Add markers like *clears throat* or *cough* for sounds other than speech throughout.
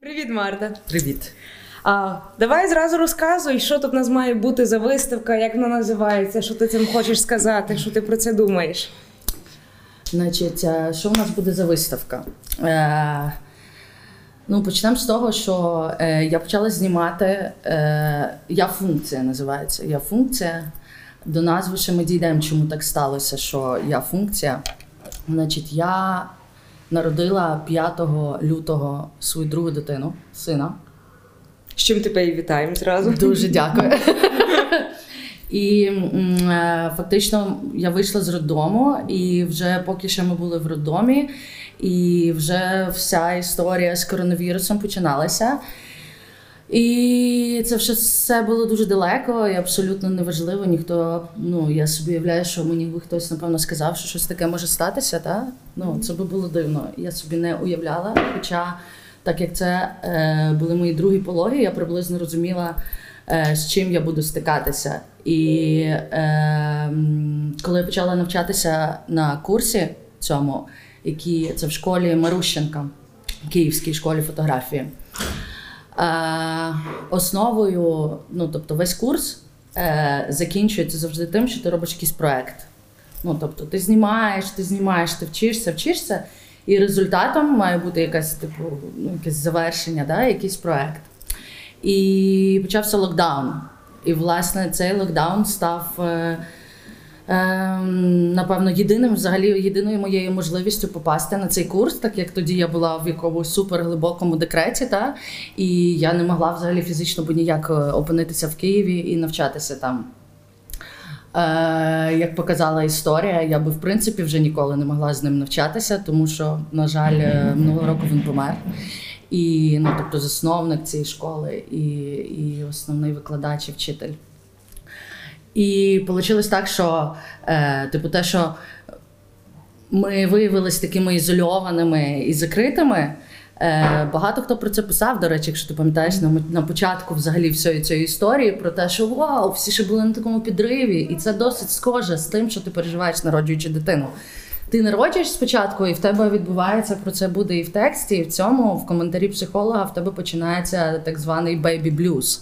Привіт, Марта. Привіт. А, давай зразу розказуй, що тут у нас має бути за виставка, як вона називається, що ти цим хочеш сказати, що ти про це думаєш. Значить, е, що у нас буде за виставка? Е, ну, почнемо з того, що е, я почала знімати е, Я функція називається. Я функція. До назви ще ми дійдемо, чому так сталося, що я функція. Значить, я народила 5 лютого свою другу дитину, сина. З чим тебе і вітаємо зразу. Дуже дякую. *laughs* І е, фактично я вийшла з роддому, і вже поки що ми були в роддомі, і вже вся історія з коронавірусом починалася. І це вже все було дуже далеко і абсолютно неважливо. Ніхто, ну я собі уявляю, що мені би хтось напевно сказав, що щось таке може статися. Та? Ну це би було дивно. Я собі не уявляла. Хоча, так як це е, були мої другі пологи, я приблизно розуміла, е, з чим я буду стикатися. І е, коли я почала навчатися на курсі цьому, який це в школі Марущенка, Київській школі фотографії. Е, основою, ну тобто весь курс е, закінчується завжди тим, що ти робиш якийсь проект. Ну тобто, ти знімаєш, ти знімаєш, ти вчишся, вчишся, і результатом має бути якась типу, ну, якесь завершення, да, якийсь проект. І почався локдаун. І, власне, цей локдаун став. Е, Ем, напевно, єдиним, взагалі, єдиною моєю можливістю попасти на цей курс, так як тоді я була в якомусь суперглибокому декреті, та і я не могла взагалі фізично бо ніяк е, опинитися в Києві і навчатися там. Е, як показала історія, я би в принципі вже ніколи не могла з ним навчатися, тому що, на жаль, е, минулого року він помер. І ну, тобто засновник цієї школи, і, і основний викладач і вчитель. І вийшло так, що е, типу, те, що ми виявилися такими ізольованими і закритими. Е, Багато хто про це писав, до речі, якщо ти пам'ятаєш на, на початку взагалі всієї цієї історії про те, що вау, всі ще були на такому підриві, і це досить схоже з тим, що ти переживаєш, народжуючи дитину. Ти народжуєш спочатку, і в тебе відбувається про це буде і в тексті, і в цьому, в коментарі психолога, в тебе починається так званий baby blues.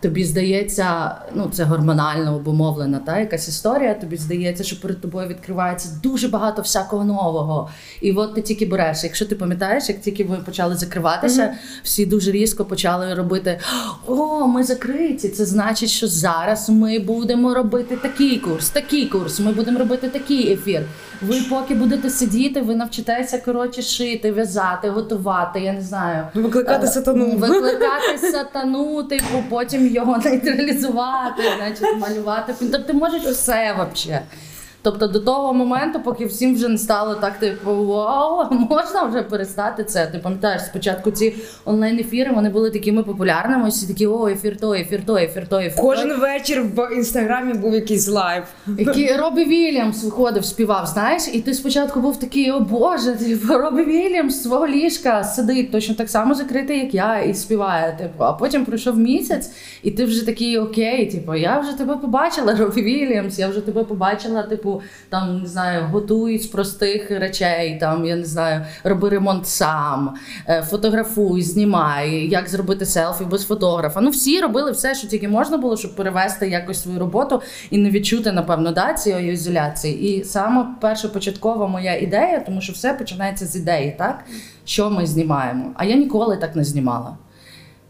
Тобі здається, ну це гормонально обумовлена та якась історія. Тобі здається, що перед тобою відкривається дуже багато всякого нового. І от ти тільки береш. Якщо ти пам'ятаєш, як тільки ви почали закриватися, mm-hmm. всі дуже різко почали робити: О, ми закриті! Це значить, що зараз ми будемо робити такий курс, такий курс. Ми будемо робити такий ефір. Ви поки будете сидіти, ви навчитеся коротше шити, в'язати, готувати. Я не знаю, викликати сатану. Викликати сатану, типу, потім його *laughs* нейтралізувати, значить, малювати. Тобто ти можеш все взагалі. Тобто до того моменту, поки всім вже не стало так, типу, вау, *laughs* можна вже перестати це. Ти пам'ятаєш, спочатку ці онлайн-ефіри вони були такими популярними. Всі такі, о, ефір той, ефір той, ефір той, ефір Кожен вечір в інстаграмі був якийсь live. Який *laughs* Робі Вільямс виходив, співав, знаєш, і ти спочатку був такий, о Боже, типу, Робі Вільямс свого ліжка сидить точно так само закритий, як я, і співає. Типу, а потім пройшов місяць, і ти вже такий окей, типу, я вже тебе побачила, *laughs* Робі Вільямс, я вже тебе побачила, типу там не знаю, готуй з простих речей, там я не знаю, роби ремонт сам, е, фотографуй, знімай, як зробити селфі без фотографа. Ну всі робили все, що тільки можна було, щоб перевести якось свою роботу і не відчути, напевно, да, цієї ізоляції. І саме перша початкова моя ідея, тому що все починається з ідеї, так що ми знімаємо. А я ніколи так не знімала.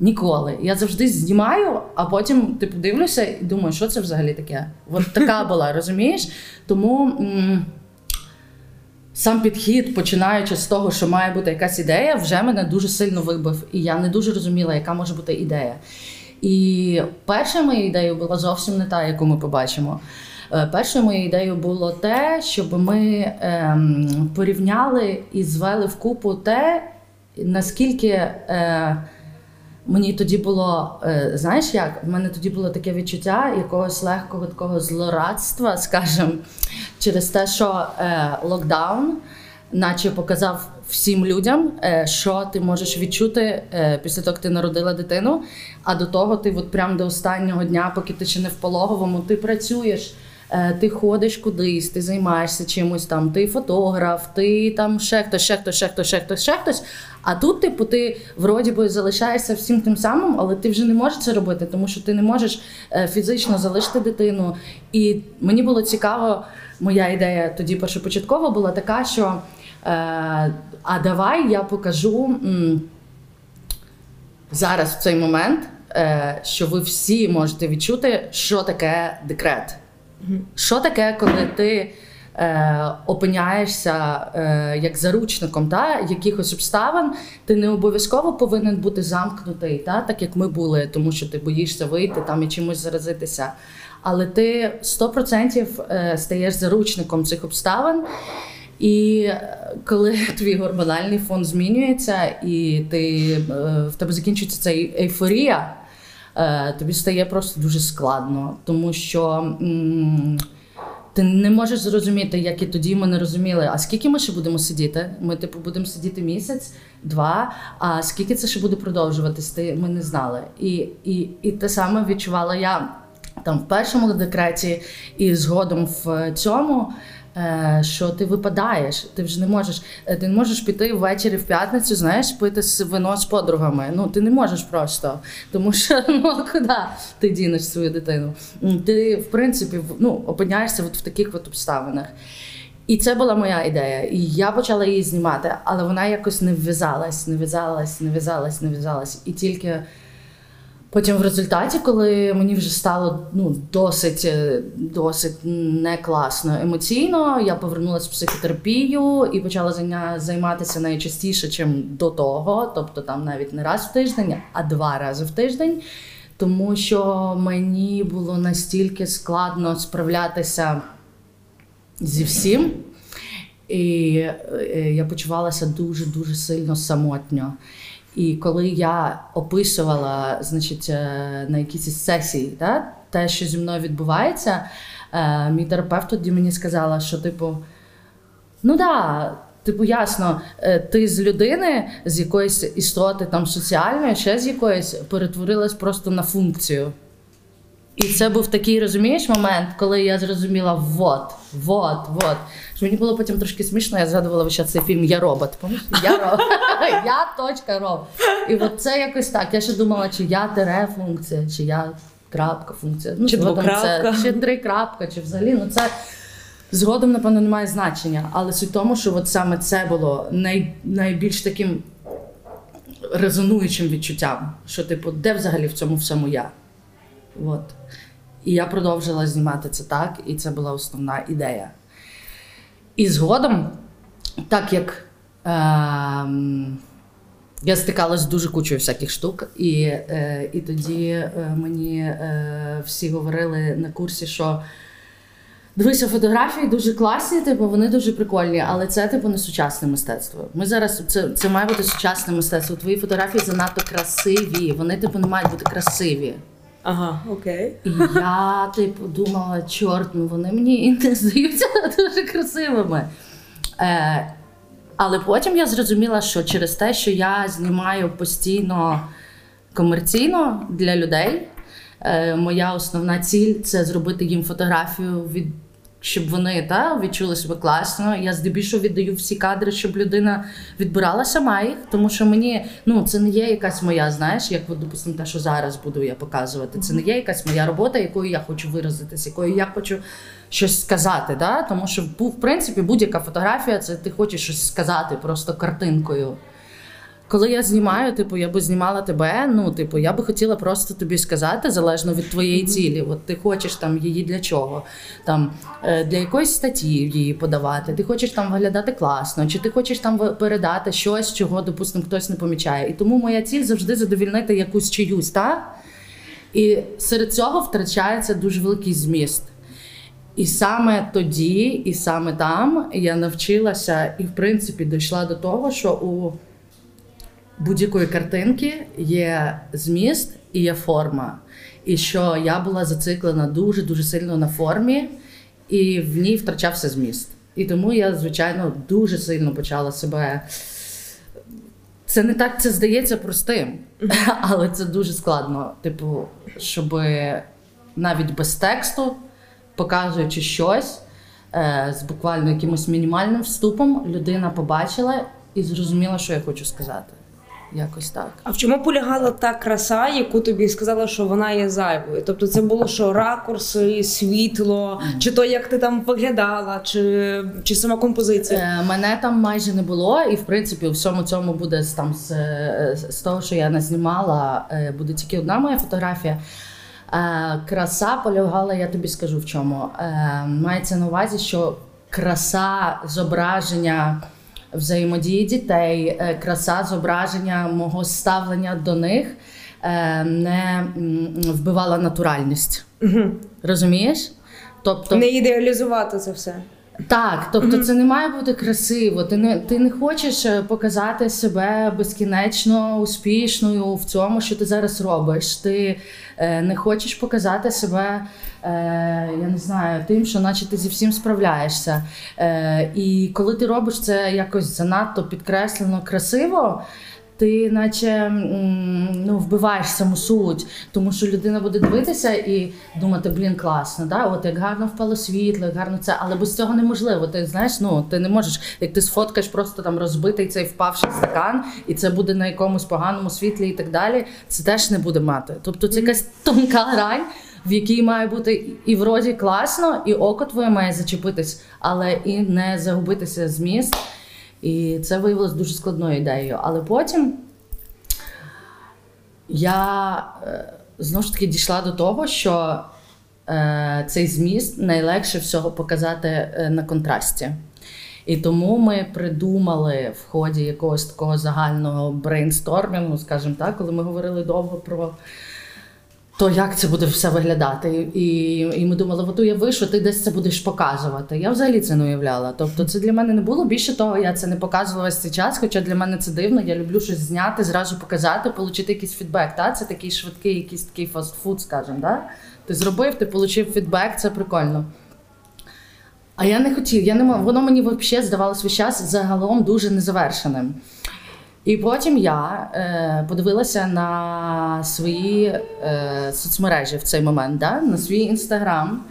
Ніколи. Я завжди знімаю, а потім типу дивлюся і думаю, що це взагалі таке. От така *laughs* була, розумієш? Тому м- сам підхід, починаючи з того, що має бути якась ідея, вже мене дуже сильно вибив. І я не дуже розуміла, яка може бути ідея. І перша моя ідея була зовсім не та, яку ми побачимо. Е, першою моєю ідеєю було те, щоб ми ем, порівняли і звели в купу те, наскільки. Е, Мені тоді було, е, знаєш як? У мене тоді було таке відчуття якогось легкого такого злорадства, *laughs* скажімо, через те, що е, локдаун, наче показав всім людям, е, що ти можеш відчути після того, як ти народила дитину. А до того ти, от прямо до останнього дня, поки ти ще не в пологовому, ти працюєш. Е, ти ходиш кудись, ти займаєшся чимось там, ти фотограф, ти там ще хтось, ще хтось, ще хтось, ще хтось, ще хтось. А тут, типу, ти вроді би залишаєшся всім тим самим, але ти вже не можеш це робити, тому що ти не можеш е, фізично залишити дитину. І мені було цікаво, моя ідея тоді першопочаткова була така, що е, а давай я покажу. зараз в цей момент, що ви всі можете відчути, що таке декрет. Що таке, коли ти е, опиняєшся е, як заручником та, якихось обставин, ти не обов'язково повинен бути замкнутий, та, так як ми були, тому що ти боїшся вийти там і чимось заразитися. Але ти 100% е, стаєш заручником цих обставин. І е, коли *laughs* твій гормональний фон змінюється, і ти, е, в тебе закінчується ця ейфорія, тобі стає просто дуже складно, тому що ти не можеш зрозуміти, як і тоді ми не розуміли, а скільки ми ще будемо сидіти? Ми, типу, будемо сидіти місяць, два, а скільки це ще буде продовжуватись, ти, ми не знали. І, і, і те саме відчувала я там в першому декреті і згодом в цьому. Е, Що ти випадаєш, ти вже не можеш. е, Ти не можеш піти ввечері в п'ятницю, знаєш, пити вино з подругами. Ну ти не можеш просто, тому що *laughs* ну куди ти дінеш свою дитину? Ти в принципі ну, опиняєшся от в таких от обставинах. І це була моя ідея. І я почала її знімати, але вона якось не вв'язалась, не в'язалась, не в'язалась, не в'язалась. І тільки Потім в результаті, коли мені вже стало ну, досить, е, досить не класно емоційно, я повернулася в психотерапію і почала займатися найчастіше, чим до того, тобто там навіть не раз в тиждень, а два рази в тиждень. Тому що мені було настільки складно справлятися зі всім. І е, я почувалася дуже дуже сильно самотньо. І коли я описувала, значить, е, на якійсь із сесій, та, те, що зі мною відбувається, е, мій терапевт тоді мені сказала, що типу, ну да, типу, ясно, е, ти з людини, з якоїсь істоти там соціальної, ще з якоїсь перетворилась просто на функцію. І це був такий, розумієш, момент, коли я зрозуміла, вот, вот, вот. Що мені було потім трошки смішно, я згадувала весь цей фільм Я робот. Пам'ятаєш? Я робот. *laughs* Я точка робот. І от це якось так. Я ще думала, чи я тире функція, чи я крапка функція. Ну, Чи двокрапка. Це, чи три крапка, чи взагалі. Ну це згодом, напевно, не має значення. Але суть в тому, що от саме це було най, найбільш таким резонуючим відчуттям, що, типу, де взагалі в цьому всьому я? От. І я продовжила знімати це так, і це була основна ідея. І згодом, так як ем, я стикалася з дуже кучою всяких штук, і, е, і тоді е, мені е, всі говорили на курсі, що дивися, фотографії дуже класні, типу, вони дуже прикольні, але це типу не сучасне мистецтво. Ми зараз це, це має бути сучасне мистецтво. Твої фотографії занадто красиві. Вони, типу, не мають бути красиві. Ага, окей. І я, типу, думала, чорт, ну вони мені не здаються *laughs* дуже красивими. Е, але потім я зрозуміла, що через те, що я знімаю постійно комерційно для людей, е, моя основна ціль це зробити їм фотографію від. Щоб вони та, відчули себе класно. Я здебільшого віддаю всі кадри, щоб людина відбирала сама їх, тому що мені ну це не є якась моя, знаєш, як от, допустимо, те, що зараз буду я показувати. Це не є якась моя робота, якою я хочу виразитись, якою я хочу щось сказати. Да? Тому що в принципі будь-яка фотографія це ти хочеш щось сказати просто картинкою. Коли я знімаю, типу, я би знімала тебе. Ну, типу, я би хотіла просто тобі сказати, залежно від твоєї цілі. От ти хочеш там її для чого? Там е, для якоїсь статті її подавати. Ти хочеш там виглядати класно, чи ти хочеш там передати щось, чого, допустимо, хтось не помічає. І тому моя ціль завжди задовільнити якусь чиюсь, та? І серед цього втрачається дуже великий зміст. І саме тоді, і саме там я навчилася і, в принципі, дійшла до того, що у будь-якої картинки є зміст і є форма. І що я була зациклена дуже дуже сильно на формі, і в ній втрачався зміст. І тому я, звичайно, дуже сильно почала себе. Це не так це здається простим, *laughs* але це дуже складно. Типу, щоб навіть без тексту показуючи щось е, з буквально якимось мінімальним вступом, людина побачила і зрозуміла, що я хочу сказати. Якось так. А в чому полягала та краса, яку тобі сказала, що вона є зайвою? Тобто, це було що ракурси, світло, чи то як ти там виглядала, чи, чи сама композиція? Е, Мене там майже не було, і в принципі у всьому цьому буде там з, е, з того, що я назнімала, е, буде тільки одна моя фотографія. Е, Краса полягала, я тобі скажу в чому. Е, Мається на увазі, що краса зображення взаємодії дітей, е, краса зображення мого ставлення до них е, не вбивала натуральність. Розумієш? Тобто, Не ідеалізувати це все. так, тобто це не має бути красиво. Ти не, ти не хочеш е, показати себе безкінечно успішною в цьому, що ти зараз робиш. Ти е, не хочеш показати себе, я не знаю, тим, що наче ти зі всім справляєшся. Е, і коли ти робиш це якось занадто підкреслено красиво. Ти наче ну, вбиваєш саму суть, тому що людина буде дивитися і думати, блін, класно, да? от як гарно впало світло, як гарно це, але без цього неможливо. Ти знаєш, ну ти не можеш, як ти сфоткаєш просто там розбитий цей впавший стакан, і це буде на якомусь поганому світлі і так далі. Це теж не буде мати. Тобто це якась тонка грань. В якій має бути і вроді класно, і око твоє має зачепитись, але і не загубитися зміст. І це виявилось дуже складною ідеєю. Але потім я е, знову ж таки дійшла до того, що е, цей зміст найлегше всього показати е, на контрасті. І тому ми придумали в ході якогось такого загального брейнстормінгу, скажімо так, коли ми говорили довго про то як це буде все виглядати. І, і ми думали, от уяви, що ти десь це будеш показувати. Я взагалі це не уявляла. Тобто, це для мене не було. Більше того, я це не показувала весь цей час, хоча для мене це дивно. Я люблю щось зняти, зразу показати, отримати якийсь фідбек. Та? Це такий швидкий, якийсь такий фастфуд, скажімо. Да? Ти зробив, ти отримав фідбек, це прикольно. А я не хотів, я не мав, воно мені взагалі здавалось весь час загалом дуже незавершеним. І потім я е, подивилася на свої е, соцмережі в цей момент, да? на свій інстаграм,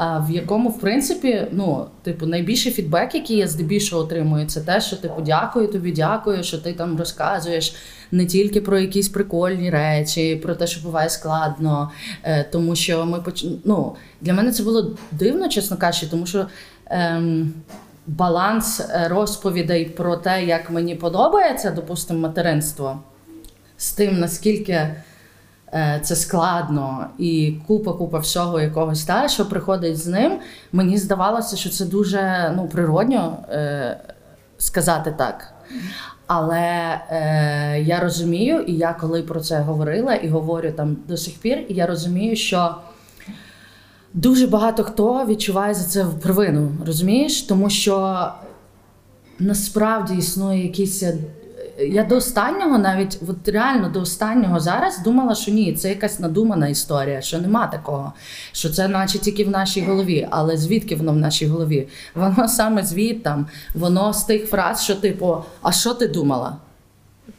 е, в якому, в принципі, ну, типу, найбільший фідбек, який я здебільшого отримую, це те, що типу, дякую тобі, дякую, що ти там розказуєш не тільки про якісь прикольні речі, про те, що буває складно. Е, тому що ми поч... ну, для мене це було дивно, чесно кажучи, тому що. Ем, баланс е, розповідей про те, як мені подобається, допустимо, материнство, з тим, наскільки е, це складно і купа-купа всього якогось та, що приходить з ним, мені здавалося, що це дуже ну, природньо е, сказати так. Але е, я розумію, і я коли про це говорила і говорю там до сих пір, і я розумію, що дуже багато хто відчуває за це провину, розумієш? Тому що насправді існує якийсь. е, Я до останнього, навіть от реально до останнього зараз думала, що ні, це якась надумана історія, що нема такого, що це наче тільки в нашій голові. Але звідки воно в нашій голові? Воно саме звідтам, воно з тих фраз, що типу, а що ти думала?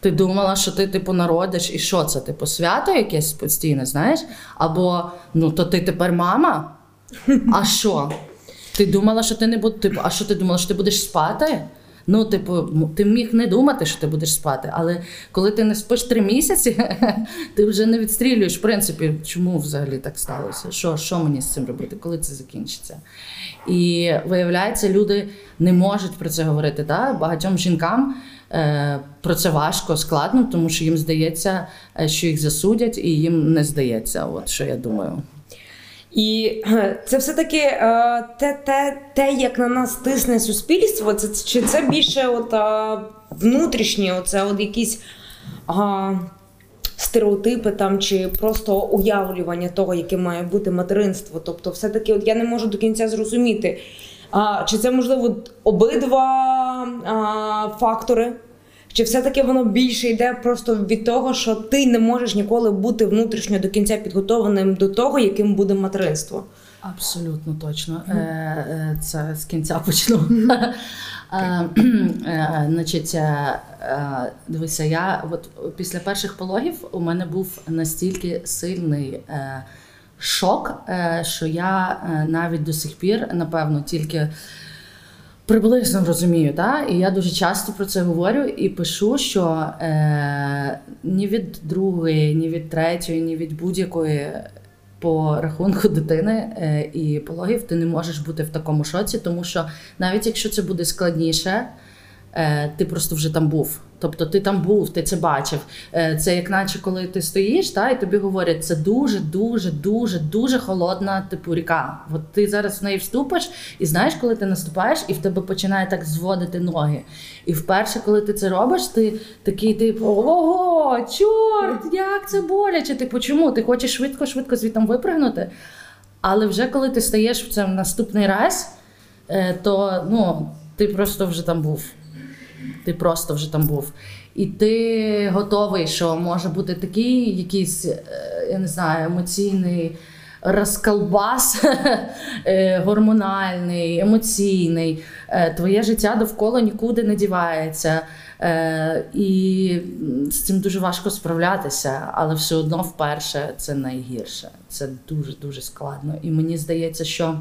Ти думала, що ти типу народиш, і що це? Типу, свято якесь постійне, знаєш? Або ну то ти тепер мама? А що? Ти думала, що ти не будеш. Типу, а що ти думала, що ти будеш спати? Ну, типу, ти міг не думати, що ти будеш спати, але коли ти не спиш три місяці, *laughs* ти вже не відстрілюєш, в принципі, чому взагалі так сталося? Що, що мені з цим робити, коли це закінчиться? І виявляється, люди не можуть про це говорити. Так? Багатьом жінкам про це важко, складно, тому що їм здається, е, що їх засудять, і їм не здається. От що я думаю. І е, це все-таки е, те, те, те, як на нас тисне суспільство, це чи це більше от, е, внутрішнє, оце от якісь а, стереотипи там, чи просто уявлювання того, яке має бути материнство. Тобто, все-таки от я не можу до кінця зрозуміти, а, чи це можливо обидва а, фактори. Чи все-таки воно більше йде просто від того, що ти не можеш ніколи бути внутрішньо до кінця підготованим до того, яким буде материнство? Абсолютно точно. Е, Це з кінця почну. *laughs* Е, Значить, дивися, я от після перших пологів у мене був настільки сильний шок, е, що я е, навіть до сих пір, напевно, тільки. Приблизно розумію, так? і я дуже часто про це говорю і пишу, що е, ні від другої, ні від третьої, ні від будь-якої по рахунку дитини е, і пологів ти не можеш бути в такому шоці, тому що навіть якщо це буде складніше, ти просто вже там був. Тобто ти там був, ти це бачив. Е, Це як наче коли ти стоїш, та і тобі говорять, це дуже, дуже, дуже, дуже холодна типу ріка. От ти зараз в неї вступиш, і знаєш, коли ти наступаєш, і в тебе починає так зводити ноги. І вперше, коли ти це робиш, ти такий, типу, ого, чорт, як це боляче. Типу, чому? Ти хочеш швидко-швидко звідти випригнути. Але вже коли ти стаєш в це наступний раз, е, то ну, ти просто вже там був. Ти просто вже там був. І ти готовий, що може бути такий якийсь, е, я не знаю, емоційний розколбас *laughs* е, гормональний, емоційний. Е, Твоє життя довкола нікуди не дівається. І з цим дуже важко справлятися, але все одно вперше це найгірше. Це дуже-дуже складно. І мені здається, що.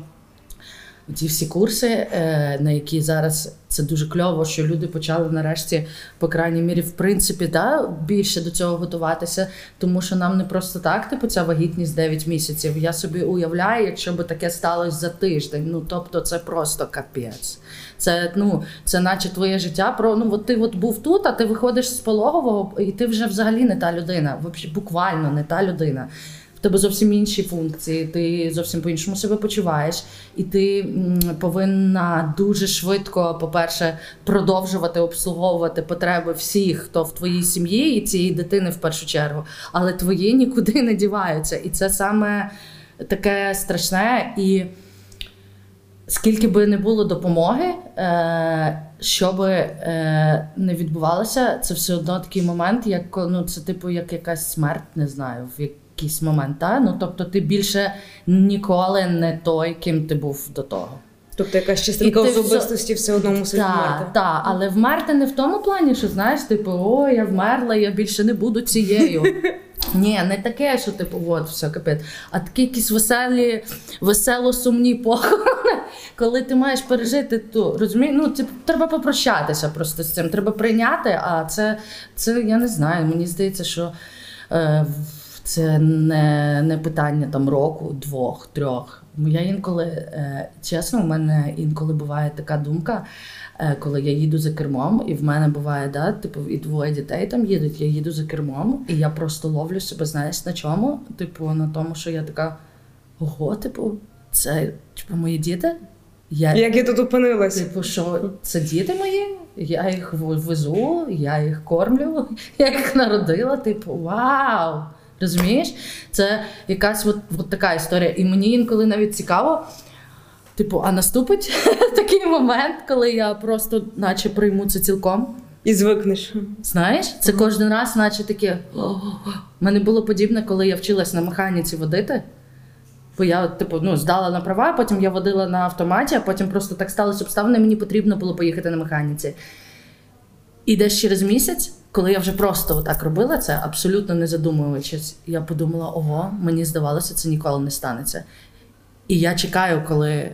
Ці всі курси, е, на які зараз це дуже кльово, що люди почали нарешті, по крайній мірі, в принципі, да, більше до цього готуватися, тому що нам не просто так, типу, ця вагітність 9 місяців. Я собі уявляю, якщо би таке сталося за тиждень. Ну тобто, це просто капець. Це ну, це наче твоє життя. Про ну от ти от був тут, а ти виходиш з пологового, і ти вже взагалі не та людина. Буквально не та людина тебе зовсім інші функції, ти зовсім по-іншому себе почуваєш, і ти повинна дуже швидко, по-перше, продовжувати обслуговувати потреби всіх, хто в твоїй сім'ї, і цієї дитини в першу чергу, але твої нікуди не діваються. І це саме таке страшне. І скільки би не було допомоги, е, що би е, не відбувалося, це все одно такий момент, як ну, це типу як якась смерть, не знаю. в якийсь момент. Та? Ну, Тобто ти більше ніколи не той, ким ти був до того. Тобто якась частинка особистості все одно мусить та, вмерти. Так, але вмерти не в тому плані, що знаєш, типу, о, я вмерла, я більше не буду цією. *laughs* Ні, не таке, що типу, от все капець, а такі якісь веселі, весело-сумні *laughs* похорони, коли ти маєш пережити ту, розумієш, ну типу, треба попрощатися просто з цим, треба прийняти. А це, це я не знаю. Мені здається, що. Е, це не не питання там року, двох, трьох. Я інколи, е, чесно, у мене інколи буває така думка, е, коли я їду за кермом, і в мене буває, да, типу, і двоє дітей там їдуть, я їду за кермом, і я просто ловлю себе, знаєш, на чому? Типу, на тому, що я така, ого, типу, це типу, мої діти. Я, Як я тут опинилась? Типу, що це діти мої? Я їх везу, я їх кормлю, *laughs* я їх народила, типу, вау! Розумієш? Це якась от, от така історія. І мені інколи навіть цікаво. Типу, а наступить *laughs* такий момент, коли я просто, наче, прийму це цілком. І звикнеш. Знаєш, це кожен раз, наче таке. У мене було подібне, коли я вчилась на механіці водити. Бо я, типу, ну, здала на права, потім я водила на автоматі, а потім просто так сталося обставини, мені потрібно було поїхати на механіці. І десь через місяць коли я вже просто отак робила це, абсолютно не задумуючись, я подумала: ого, мені здавалося, це ніколи не станеться. І я чекаю, коли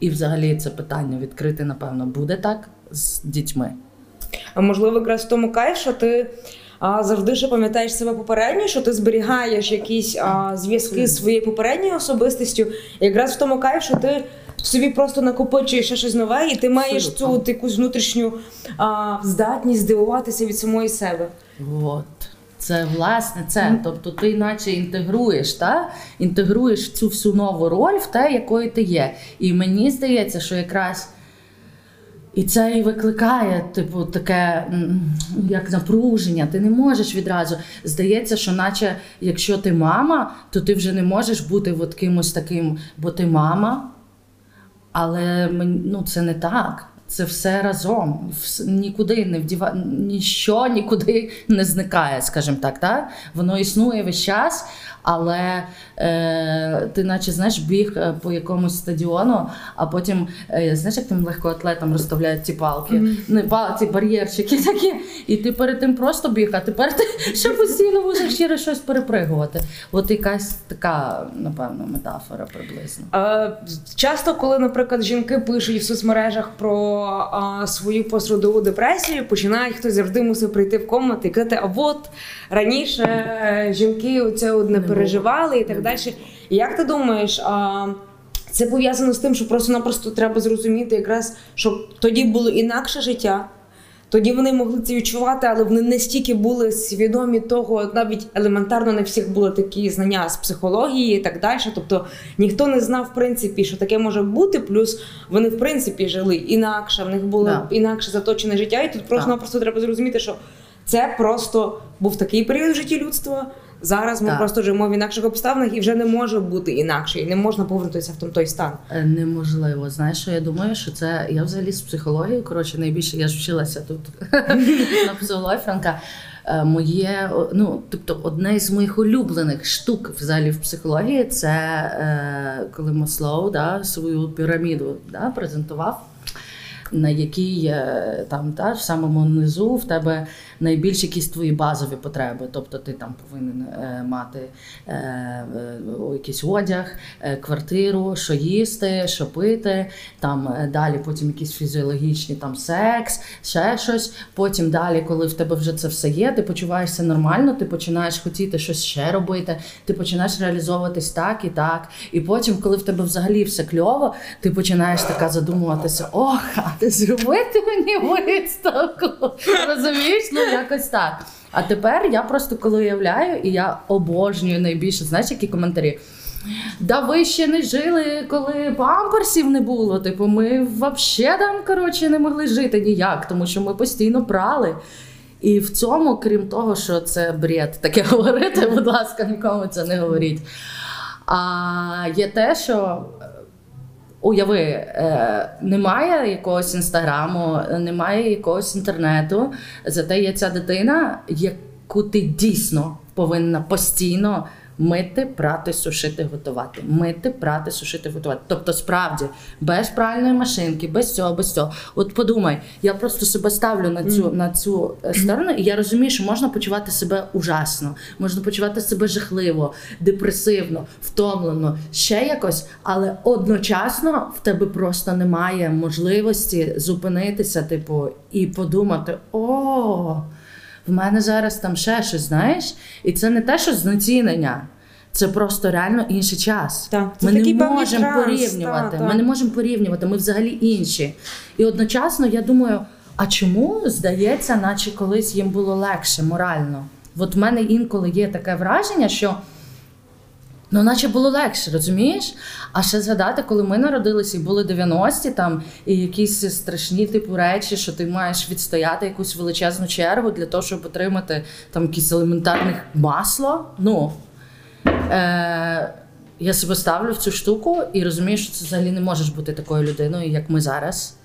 і взагалі це питання відкрити, напевно, буде так з дітьми. А можливо, якраз в тому кайф, що ти а, завжди ще пам'ятаєш себе попередньо, що ти зберігаєш якісь а, зв'язки з своєю попередньою особистістю. І якраз в тому кайф, що ти собі просто накопичуєш ще щось нове, і ти маєш Абсолютно. цю якусь внутрішню а, здатність здивуватися від самої себе. От. Це власне це. Тобто ти наче інтегруєш, та? інтегруєш цю всю нову роль в те, якою ти є. І мені здається, що якраз і це і викликає, типу, таке як напруження. Ти не можеш відразу. Здається, що наче якщо ти мама, то ти вже не можеш бути от кимось таким, бо ти мама. Але ну, це не так. це все разом. Нікуди не вдіва... ніщо нікуди не зникає, скажімо так. так? Воно існує весь час, але е, ти, наче знаєш, біг е, по якомусь стадіону, а потім е, знаєш, як тим легкоатлетам розставляють ці палки, не пал- ці бар'єрчики такі, і ти перед тим просто біг, а тепер ти *laughs* ще постійно мусиш через щось перепригувати. От якась така, напевно, метафора приблизно. Е, Часто, коли, наприклад, жінки пишуть в соцмережах про а, свою пострадову депресію, починає хтось завжди мусив прийти в комнату і казати, а от раніше е, жінки оце от не Не переживали і так далі. І як ти думаєш, а, це пов'язано з тим, що просто-напросто треба зрозуміти, якраз, що тоді було інакше життя. Тоді вони могли це відчувати, але вони не стільки були свідомі того, навіть елементарно не всіх були такі знання з психології і так далі. Тобто ніхто не знав, в принципі, що таке може бути. Плюс вони, в принципі, жили інакше, в них було Да. інакше заточене життя. І тут просто-напросто треба зрозуміти, що це просто був такий період в житті людства. Зараз ми Так. просто живемо в інакших обставинах і вже не може бути інакше, і не можна повернутися в том- той стан. Е, Неможливо. Знаєш, що я думаю, що це я взагалі з психології. Коротше, найбільше я ж вчилася тут *laughs* на психології Франка. Е, Моє, ну, тобто, одне з моїх улюблених штук взагалі в психології це е, коли Маслоу да, свою піраміду да, презентував. На якій е, там та, в самому низу в тебе найбільш якісь твої базові потреби. Тобто ти там повинен е, мати е, е, якийсь одяг, квартиру, що їсти, що пити, там далі потім якісь фізіологічні там секс, ще щось. Потім далі, коли в тебе вже це все є, ти почуваєшся нормально, ти починаєш хотіти щось ще робити, ти починаєш реалізовуватись так і так. І потім, коли в тебе взагалі все кльово, ти починаєш така задумуватися: ох, а ти зробити мені виставку. *laughs* Розумієш? Ну якось так. А тепер я просто коли уявляю, і я обожнюю найбільше, знаєш, які коментарі. Да ви ще не жили, коли памперсів не було. Типу, ми взагалі там коротше не могли жити ніяк, тому що ми постійно прали. І в цьому, крім того, що це бред таке *laughs* говорити, будь ласка, нікому це не говоріть. А є те, що уяви, е, немає якогось інстаграму, немає якогось інтернету. Зате є ця дитина, яку ти дійсно повинна постійно. Мити, прати, сушити, готувати. Мити, прати, сушити, готувати. Тобто, справді, без пральної машинки, без цього, без цього. От подумай, я просто себе ставлю на цю, на цю е, сторону, і я розумію, що можна почувати себе ужасно, можна почувати себе жахливо, депресивно, втомлено, ще якось, але одночасно в тебе просто немає можливості зупинитися, типу, і подумати: о. В мене зараз там ще щось, знаєш, і це не те, що знецінення, це просто реально інший час. Так, це ми не можемо транс, порівнювати. та, та. Ми не можемо порівнювати, ми взагалі інші. І одночасно я думаю, а чому здається, наче колись їм було легше морально? От в мене інколи є таке враження, що. Ну, наче було легше, розумієш? А ще згадати, коли ми народилися і були 90-ті там, і якісь страшні типу речі, що ти маєш відстояти якусь величезну чергу для того, щоб отримати там якісь елементарних масло. Ну е, я себе ставлю в цю штуку і розумію, що це взагалі не можеш бути такою людиною, як ми зараз.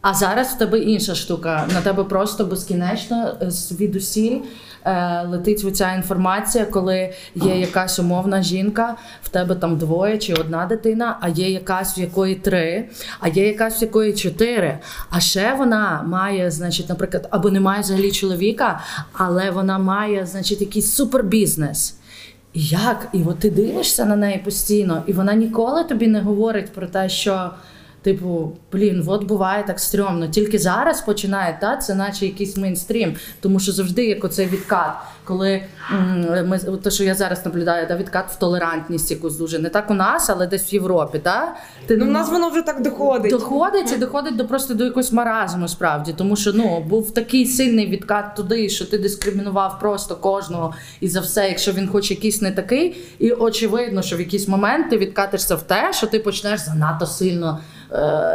А зараз в тебе інша штука. На тебе просто безкінечно е, звідусіль летить оця інформація, коли є якась умовна жінка, в тебе там двоє чи одна дитина, а є якась, в якої три, а є якась, в якої чотири. А ще вона має, значить, наприклад, або не має взагалі чоловіка, але вона має, значить, якийсь супербізнес. І як? І от ти дивишся на неї постійно, і вона ніколи тобі не говорить про те, що. Типу, блін, от буває так стрьомно. Тільки зараз починає, та це наче якийсь мейнстрім, тому що завжди як оцей відкат, коли ми те, що я зараз наблюдаю, да, відкат в толерантність якусь дуже не так у нас, але десь в Європі. Та? Ти Ну, не нас воно вже так доходить. Доходить і *laughs* доходить до просто до якогось маразму, справді, тому що ну був такий сильний відкат туди, що ти дискримінував просто кожного і за все, якщо він хоч якийсь не такий, і очевидно, що в якийсь момент ти відкатишся в те, що ти почнеш занадто сильно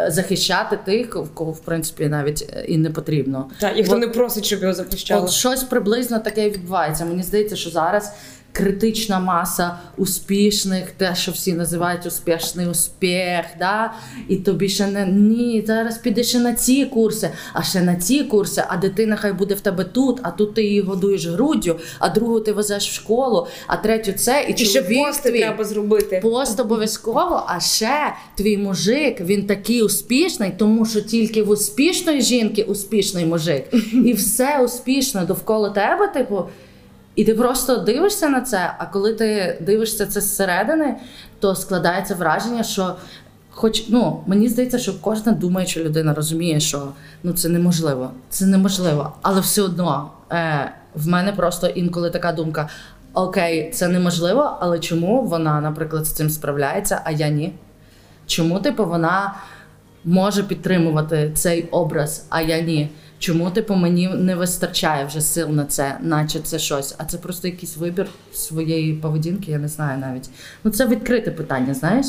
захищати тих, в кого в принципі навіть е, і не потрібно. Так, і хто не просить, щоб його захищали. От щось приблизно таке відбувається. Мені здається, що зараз критична маса успішних, те, що всі називають успішний успіх, да? і тобі ще не ні, зараз підеш ще на ці курси, а ще на ці курси, а дитина хай буде в тебе тут, а тут ти її годуєш груддю, а другу ти везеш в школу, а третю це, і, І ще пости твій. треба зробити. Пост обов'язково, а ще твій мужик, він такий успішний, тому що тільки в успішної жінки успішний мужик. І все успішно довкола тебе, типу. І ти просто дивишся на це, а коли ти дивишся це зсередини, то складається враження, що хоч ну мені здається, що кожна думаюча людина розуміє, що ну це неможливо, це неможливо, але все одно е, в мене просто інколи така думка: окей, це неможливо, але чому вона, наприклад, з цим справляється, а я ні? Чому, типу, вона може підтримувати цей образ, а я ні? Чому, типу, мені не вистачає вже сил на це, наче це щось, а це просто якийсь вибір своєї поведінки, я не знаю навіть. Ну це відкрите питання, знаєш.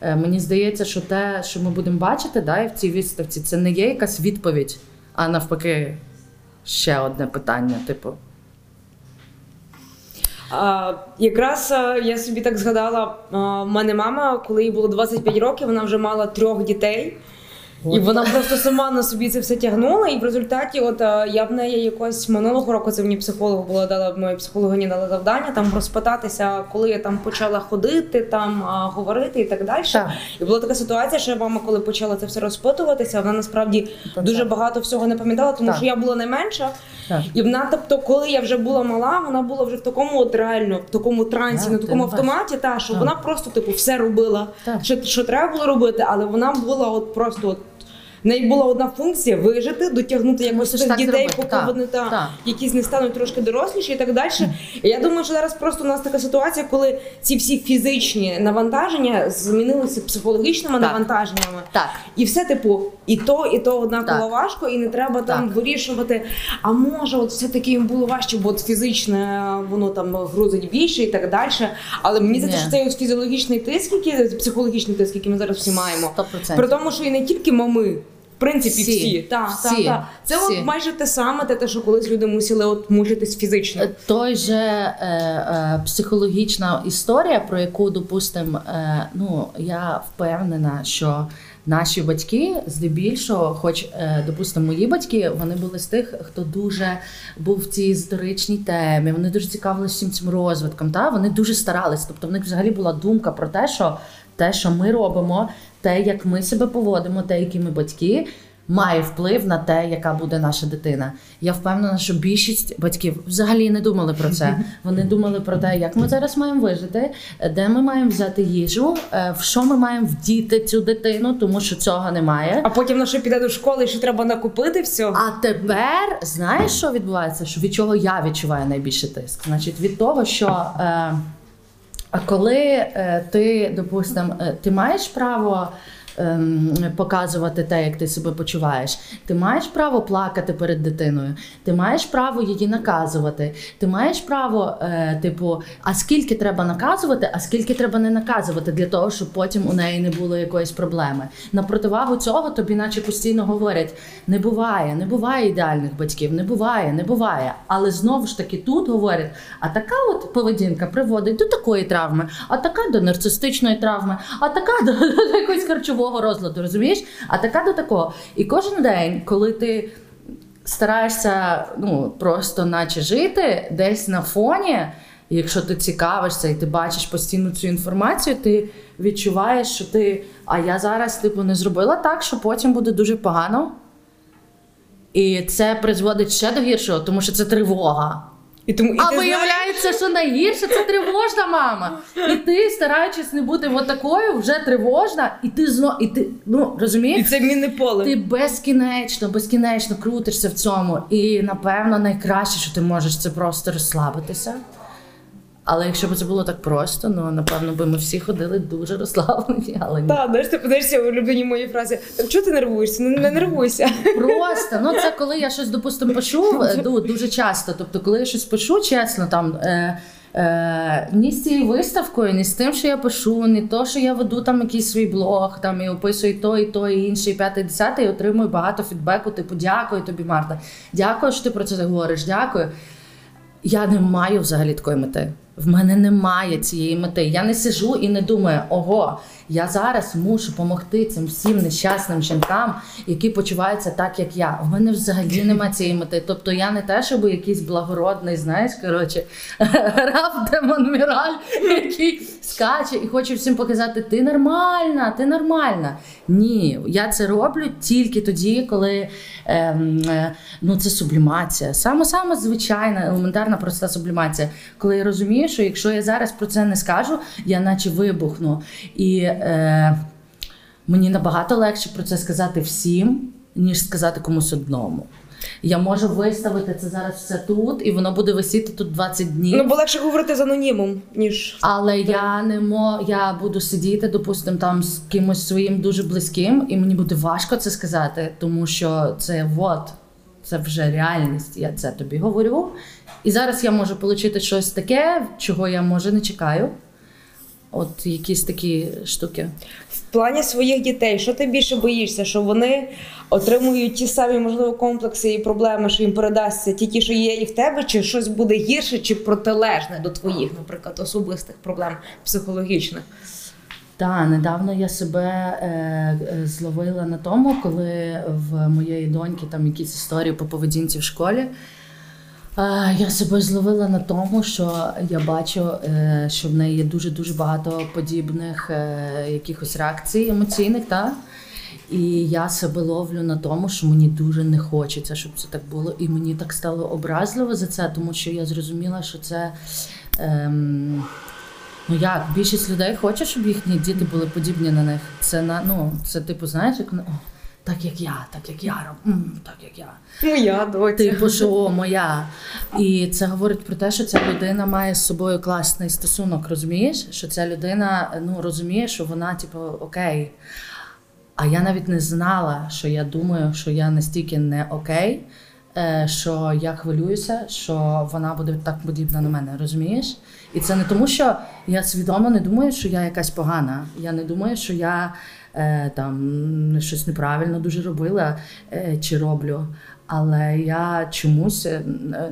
Е, Мені здається, що те, що ми будемо бачити, да, і в цій виставці, це не є якась відповідь, а навпаки, ще одне питання, типу. А, якраз а, я собі так згадала, а, в мене мама, коли їй було 25 років, вона вже мала трьох дітей. І вона просто сама на собі це все тягнула. І в результаті, от я в неї якось минулого року це мені психолог була дала моя психологиня дала завдання там розпитатися, коли я там почала ходити, там говорити і так далі. Так. І була така ситуація, що мама, коли почала це все розпитуватися, вона насправді Так, дуже так. багато всього не пам'ятала, тому Так. що я була найменша. Так. І вона, тобто, коли я вже була мала, вона була вже в такому от реально, в такому трансі, Так, на такому автоматі, та що Так. вона просто типу все робила, Так. що, що треба було робити, але вона була от просто от. В неї була одна функція вижити, дотягнути якось Мусиш цих так дітей, зробити, поки так, вони та так. якісь не стануть трошки доросліші і так далі. І я думаю, що зараз просто у нас така ситуація, коли ці всі фізичні навантаження змінилися психологічними Так. навантаженнями. Так. І все, типу, і то, і то однаково Так. важко, і не треба там Так. вирішувати. А може, от все-таки їм було важче, бо от фізичне воно там грузить більше і так далі. Але мені здається, що цей от фізіологічний тиск, який психологічний тиск, який ми зараз всі маємо. 100%. При тому, що і не тільки мами. Принципі, Всі. всі, Так, Всі. так. Це Всі. от майже те саме, те, що колись люди мусили от мучитись фізично. Той же е, е, психологічна історія, про яку, допустимо, е, ну я впевнена, що наші батьки здебільшого, хоч, е, допустимо, мої батьки, вони були з тих, хто дуже був в цій історичній темі, вони дуже цікавилися всім цим розвитком. Та вони дуже старались. Тобто, в них взагалі була думка про те, що те, що ми робимо, те, як ми себе поводимо, те, які ми батьки має вплив на те, яка буде наша дитина. Я впевнена, що більшість батьків взагалі не думали про це. *laughs* Вони думали про те, як ми зараз маємо вижити, де ми маємо взяти їжу, е, в що ми маємо вдіти цю дитину, тому що цього немає. А потім на що піде до школи, і що треба накупити все. А тепер знаєш, що відбувається? Що від чого я відчуваю найбільше тиск? Значить, від того, що е, а коли е, ти, допустим, е, ти маєш право. Ем, Показувати те, як ти себе почуваєш. Ти маєш право плакати перед дитиною, ти маєш право її наказувати. Ти маєш право, е, типу, а скільки треба наказувати, а скільки треба не наказувати для того, щоб потім у неї не було якоїсь проблеми. На противагу цього тобі, наче постійно говорять: не буває, не буває ідеальних батьків, не буває, не буває. Але знову ж таки тут говорять: а така от поведінка приводить до такої травми, а така до нарцистичної травми, а така до, до якогось харчового розладу, розумієш? А така до такого. І кожен день, коли ти стараєшся ну, просто наче жити десь на фоні. Якщо ти цікавишся і ти бачиш постійно цю інформацію, ти відчуваєш, що ти. А я зараз типу не зробила так, що потім буде дуже погано. І це призводить ще до гіршого, тому що це тривога. І тому і а ти знаєш- виявляється, що найгірше це тривожна мама. І ти, стараючись не бути от такою, вже тривожна, і ти знову, і ти ну і розумієш? це міни-поле. Ти безкінечно, безкінечно крутишся в цьому. І напевно найкраще, що ти можеш, це просто розслабитися. Але якщо б це було так просто, ну напевно би ми всі ходили дуже розслаблені, але ні. Так, знаєш, ти подивишся улюблені мої фрази. Так чого ти нервуєшся? Не, не нервуйся. Просто ну це коли я щось допустимо пишу е, дуже часто. Тобто, коли я щось пишу, чесно, там е, е, ні з цією виставкою, ні з тим, що я пишу, ні то, що я веду там якийсь свій блог, там і описую і то, і то, і інше, і п'яте, і десяте, і отримую багато фідбеку. Типу, дякую тобі, Марта. Дякую, що ти про це говориш. Дякую. Я не маю взагалі такої мети. В мене немає цієї мети. Я не сижу і не думаю, ого, я зараз мушу допомогти цим всім нещасним жінкам, які почуваються так, як я. В мене взагалі немає цієї мети. Тобто я не те, щоб якийсь благородний, знаєш, коротше, *laughs* раб демон Міраль, який скаче і хоче всім показати: ти нормальна, ти нормальна. Ні, я це роблю тільки тоді, коли ем, е, ну, це сублімація. Саме саме звичайна, елементарна, проста сублімація. Коли я розумію, що якщо я зараз про це не скажу, я наче вибухну. І е, мені набагато легше про це сказати всім, ніж сказати комусь одному. Я можу виставити це зараз все тут, і воно буде висіти тут 20 днів. Ну, бо легше говорити з анонімом, ніж. Але я не мо, я буду сидіти, допустимо, там з кимось своїм дуже близьким, і мені буде важко це сказати, тому що це от, це вже реальність. Я це тобі говорю. І зараз я можу отримати щось таке, чого я може не чекаю. От якісь такі штуки. В плані своїх дітей, що ти більше боїшся, що вони отримують ті самі можливо комплекси і проблеми, що їм передасться, ті, ті, що є і в тебе, чи щось буде гірше, чи протилежне до твоїх, наприклад, особистих проблем психологічних? Так, недавно я себе е, е, зловила на тому, коли в моєї доньки там якісь історії по поведінці в школі. Я себе зловила на тому, що я бачу, е, що в неї є дуже дуже багато подібних е, якихось реакцій емоційних, та? І я себе ловлю на тому, що мені дуже не хочеться, щоб це так було. І мені так стало образливо за це, тому що я зрозуміла, що це. Ем, Ну як більшість людей хоче, щоб їхні діти були подібні на них. Це на ну це типу, знаєш, як так як я, так як я роб, так як я. Моя доця. Типу, що о, моя. І це говорить про те, що ця людина має з собою класний стосунок, розумієш? Що ця людина ну розуміє, що вона, типу, окей. А я навіть не знала, що я думаю, що я настільки не окей, е, що я хвилююся, що вона буде так подібна на мене, розумієш? І це не тому, що я свідомо не думаю, що я якась погана. Я не думаю, що я там щось неправильно дуже робила е, чи роблю. Але я чомусь е,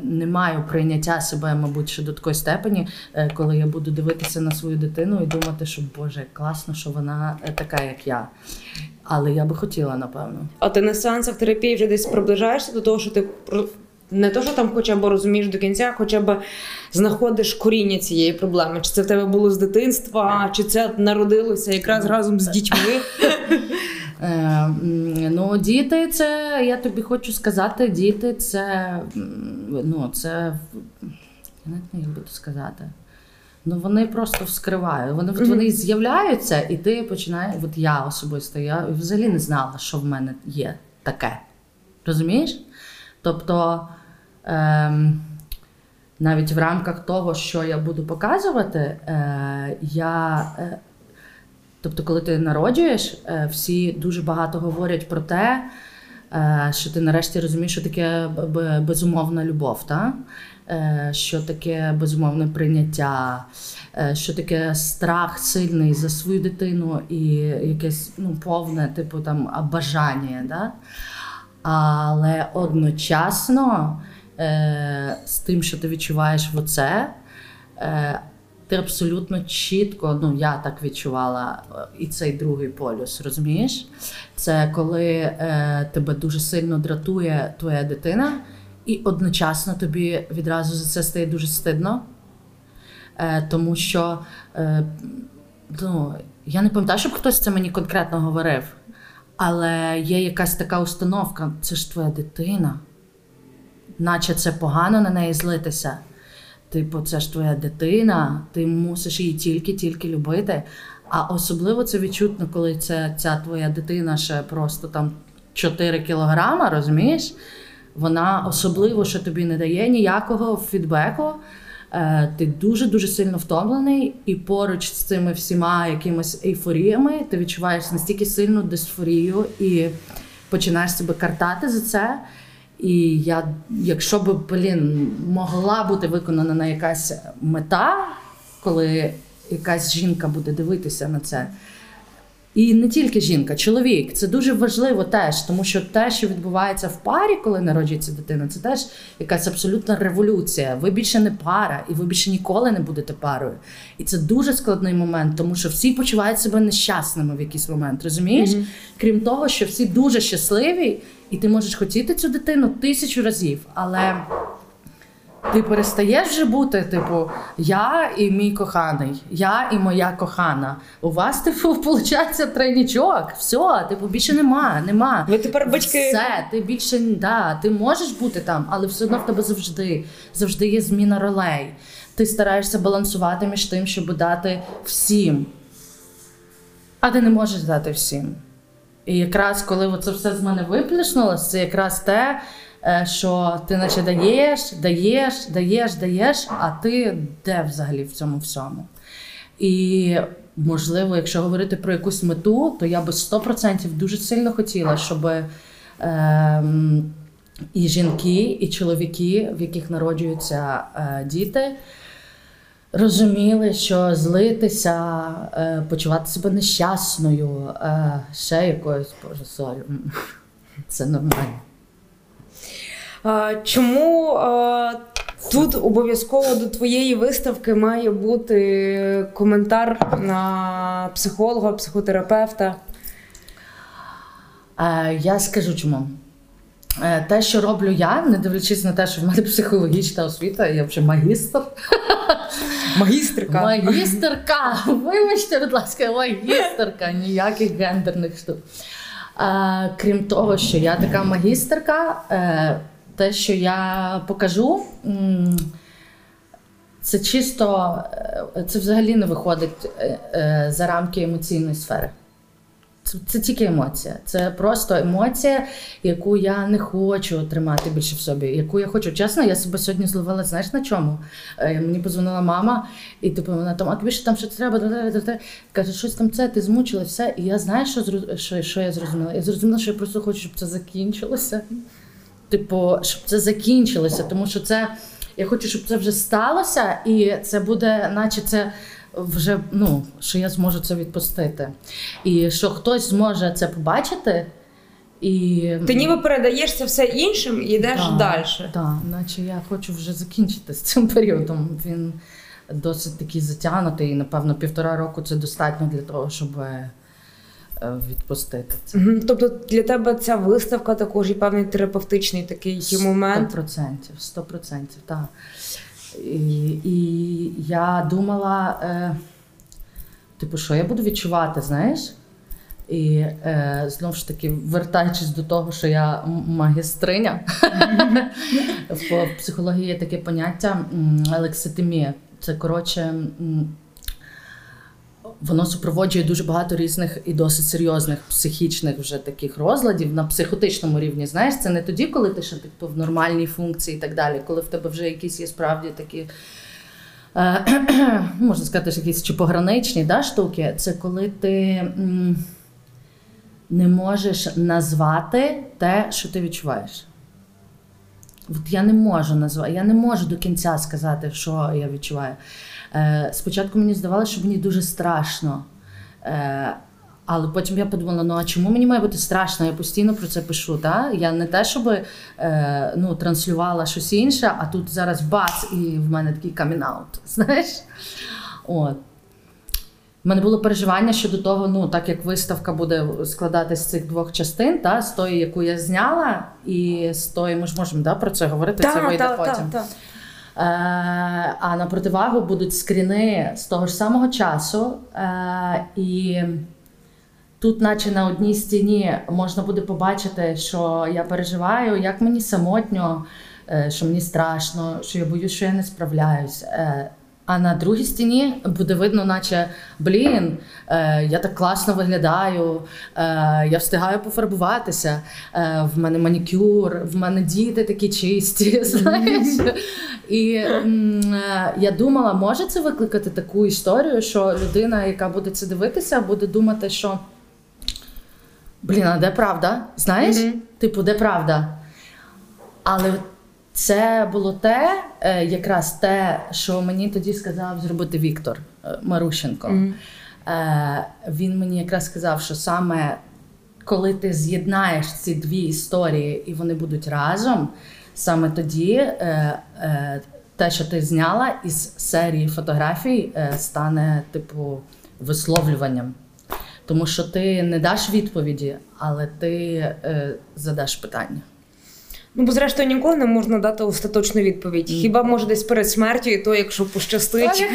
не маю прийняття себе, мабуть, ще до такої степені, е, коли я буду дивитися на свою дитину і думати, що Боже, класно, що вона е, така, як я. Але я би хотіла, напевно. А ти на сеансах терапії вже десь приближаєшся до того, що ти не то, що там хоча б розумієш до кінця, хоча б знаходиш коріння цієї проблеми. Чи це в тебе було з дитинства, чи це народилося якраз разом з дітьми? *laughs* Е, ну, діти, це я тобі хочу сказати, діти це ну, це я навіть не знаю, як би сказати. Ну вони просто вскривають. Вони, от вони з'являються, і ти починаєш. От я особисто, я взагалі не знала, що в мене є таке. Розумієш? Тобто навіть в рамках того, що я буду показувати, е, я. Е, Тобто, коли ти народжуєш, е, всі дуже багато говорять про те, що ти нарешті розумієш, що таке безумовна любов, та? Що таке безумовне прийняття, що таке страх сильний за свою дитину і якесь ну, повне, типу там бажання. Да? Але одночасно е, з тим, що ти відчуваєш в оце, е, ти абсолютно чітко, ну я так відчувала, е, і цей другий полюс, розумієш? Це коли е, тебе дуже сильно дратує твоя дитина, і одночасно тобі відразу за це стає дуже стидно. Е, тому що е, ну, я не пам'ятаю, щоб хтось це мені конкретно говорив. Але є якась така установка: це ж твоя дитина. Наче це погано на неї злитися. Типу, це ж твоя дитина, ти мусиш її тільки-тільки любити. А особливо це відчутно, коли це ця твоя дитина ще просто там 4 кілограма, розумієш? Вона особливо, що тобі не дає ніякого фідбеку. Е, Ти дуже-дуже сильно втомлений, і поруч з цими всіма якимись ейфоріями ти відчуваєш настільки сильну дисфорію і починаєш себе картати за це. І я, якщо б, блін, могла бути виконана на якась мета, коли якась жінка буде дивитися на це, І не тільки жінка, чоловік. Це дуже важливо теж, тому що те, що відбувається в парі, коли народжується дитина, це теж якась абсолютна революція. Ви більше не пара, і ви більше ніколи не будете парою. І це дуже складний момент, тому що всі почувають себе нещасними в якийсь момент. Розумієш? Крім того, що всі дуже щасливі, і ти можеш хотіти цю дитину тисячу разів, але. Ти перестаєш вже бути, типу, я і мій коханий, я і моя кохана. У вас, типу, *laughs* виходить тройнічок. Все, типу, більше нема, нема. Ви тепер батьки. Все, ти більше да, ти можеш бути там, але все одно в тебе завжди, завжди є зміна ролей. Ти стараєшся балансувати між тим, щоб дати всім. А ти не можеш дати всім. І якраз коли це все з мене виплюснулося, це якраз те, що ти наче даєш, даєш, даєш, даєш, а ти де взагалі в цьому всьому? І можливо, якщо говорити про якусь мету, то я би 100% дуже сильно хотіла, щоб ем, і жінки, і чоловіки, в яких народжуються е, діти, розуміли, що злитися, е, почувати себе нещасною, е, ще якоюсь, боже, sorry, це нормально. Чому тут обов'язково до твоєї виставки має бути коментар на психолога, психотерапевта? Е, я скажу чому. Е, Те, що роблю я, не дивлячись на те, що в мене психологічна освіта, я вже магістр. Магістрка. Магістерка! Вибачте, будь ласка, магістерка, ніяких гендерних штук. Е, крім того, що я така магістерка, те, що я покажу, це чисто, е, це взагалі не виходить е, е, за рамки емоційної сфери. Це, це тільки емоція. Це просто емоція, яку я не хочу тримати більше в собі. Яку я хочу. Чесно, я себе сьогодні зловила, знаєш на чому? Е, мені позвонила мама, і типу вона там, а тобі що там щось треба? Та-та-та-та». Каже, щось там це, ти змучила, все. І я знаю, що, що, що я зрозуміла. Я зрозуміла, що я просто хочу, щоб це закінчилося. Типу, щоб це закінчилося, тому що це. Я хочу, щоб це вже сталося, і це буде, наче це вже ну, що я зможу це відпустити. І що хтось зможе це побачити. І Ти ніби передаєш це все іншим і йдеш Так, далі. Так, наче я хочу вже закінчити з цим періодом. Він досить такий затягнутий, і напевно півтора року це достатньо для того, щоб е, відпустити це. Тобто для тебе ця виставка також і певний терапевтичний такий момент. Сто процентів, сто процентів, так. І, і я думала, е, типу, що я буду відчувати, знаєш? І е, знову ж таки, вертаючись до того, що я магістриня, *laughs* в психології є таке поняття м. Це коротше. Воно супроводжує дуже багато різних і досить серйозних психічних вже таких розладів на психотичному рівні. Знаєш, це не тоді, коли ти ще типу, в нормальній функції і так далі, коли в тебе вже якісь є справді такі. е, *clears throat* Можна сказати, що якісь чи пограничні да, штуки, це коли ти не можеш назвати те, що ти відчуваєш. От я не можу назвати, я не можу до кінця сказати, що я відчуваю. Е, спочатку мені здавалося, що мені дуже страшно. Е, але потім я подумала: ну а чому мені має бути страшно? Я постійно про це пишу. Та? Я не те, щоб е, ну, транслювала щось інше, а тут зараз бац, і в мене такий камінаут. *laughs* Знаєш? От. У мене було переживання щодо того, ну так як виставка буде складатися з цих двох частин, та, з тої, яку я зняла, і з тої, ми ж можемо да, про це говорити, це вийде так, потім. так, так. Е, а на противагу будуть скріни з того ж самого часу. Е, і тут, наче на одній стіні, можна буде побачити, що я переживаю, як мені самотньо, е, що мені страшно, що я боюсь, що я не справляюсь. Е, а на другій стіні буде видно, наче блін, е, я так класно виглядаю, е, я встигаю пофарбуватися, е, в мене манікюр, в мене діти такі чисті. *laughs* Знаєш? І е, я думала, може це викликати таку історію, що людина, яка буде це дивитися, буде думати, що блін, а де правда? Знаєш? Типу, де правда? Але це було те, е, якраз те, що мені тоді сказав зробити Віктор е, Марущенко. Е, він мені якраз сказав, що саме коли ти з'єднаєш ці дві історії і вони будуть разом, саме тоді те, що ти зняла із серії фотографій, стане типу висловлюванням. Тому що ти не даш відповіді, але ти задаш питання. Ну, бо зрештою ніколи не можна дати остаточну відповідь. Хіба може десь перед смертю, і то, якщо пощастить. *laughs*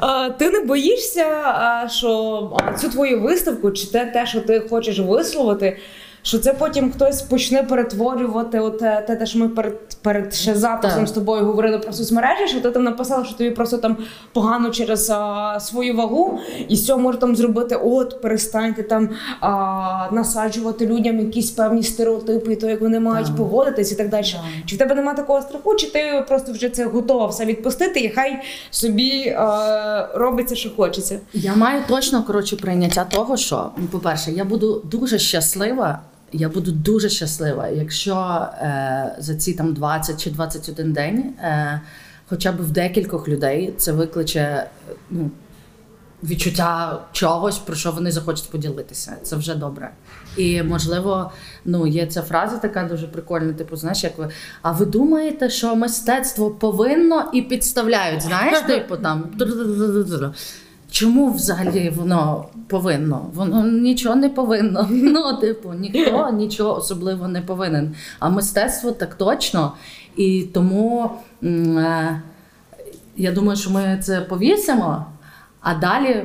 А, ти не боїшся, а, що цю твою виставку, чи те, те, що ти хочеш висловити, що це потім хтось почне перетворювати от те, те, те, що ми перед, перед ще записом Так. з тобою говорили про соцмережі, що ти там написала, що тобі просто там погано через а, свою вагу, і з цього може там зробити, от перестаньте там а, насаджувати людям якісь певні стереотипи, і то як вони мають Так. поводитись і так далі. Так. Чи в тебе немає такого страху, чи ти просто вже це готова все відпустити, і хай собі е, робиться, що хочеться? Я маю точно коротше прийняття того, що ну, по-перше, я буду дуже щаслива. Я буду дуже щаслива, якщо е, за ці там 20 чи 21 день, е, хоча б в декількох людей це викличе е, ну, відчуття чогось, про що вони захочуть поділитися. Це вже добре. І можливо, ну є ця фраза така дуже прикольна. Типу, знаєш, як ви. А ви думаєте, що мистецтво повинно і підставляють? Знаєш, *laughs* типу там. Чому взагалі воно повинно? Воно нічого не повинно. *laughs* Ну, типу, ніхто нічого особливо не повинен. А мистецтво так точно. І тому е, я думаю, що ми це повісимо, а далі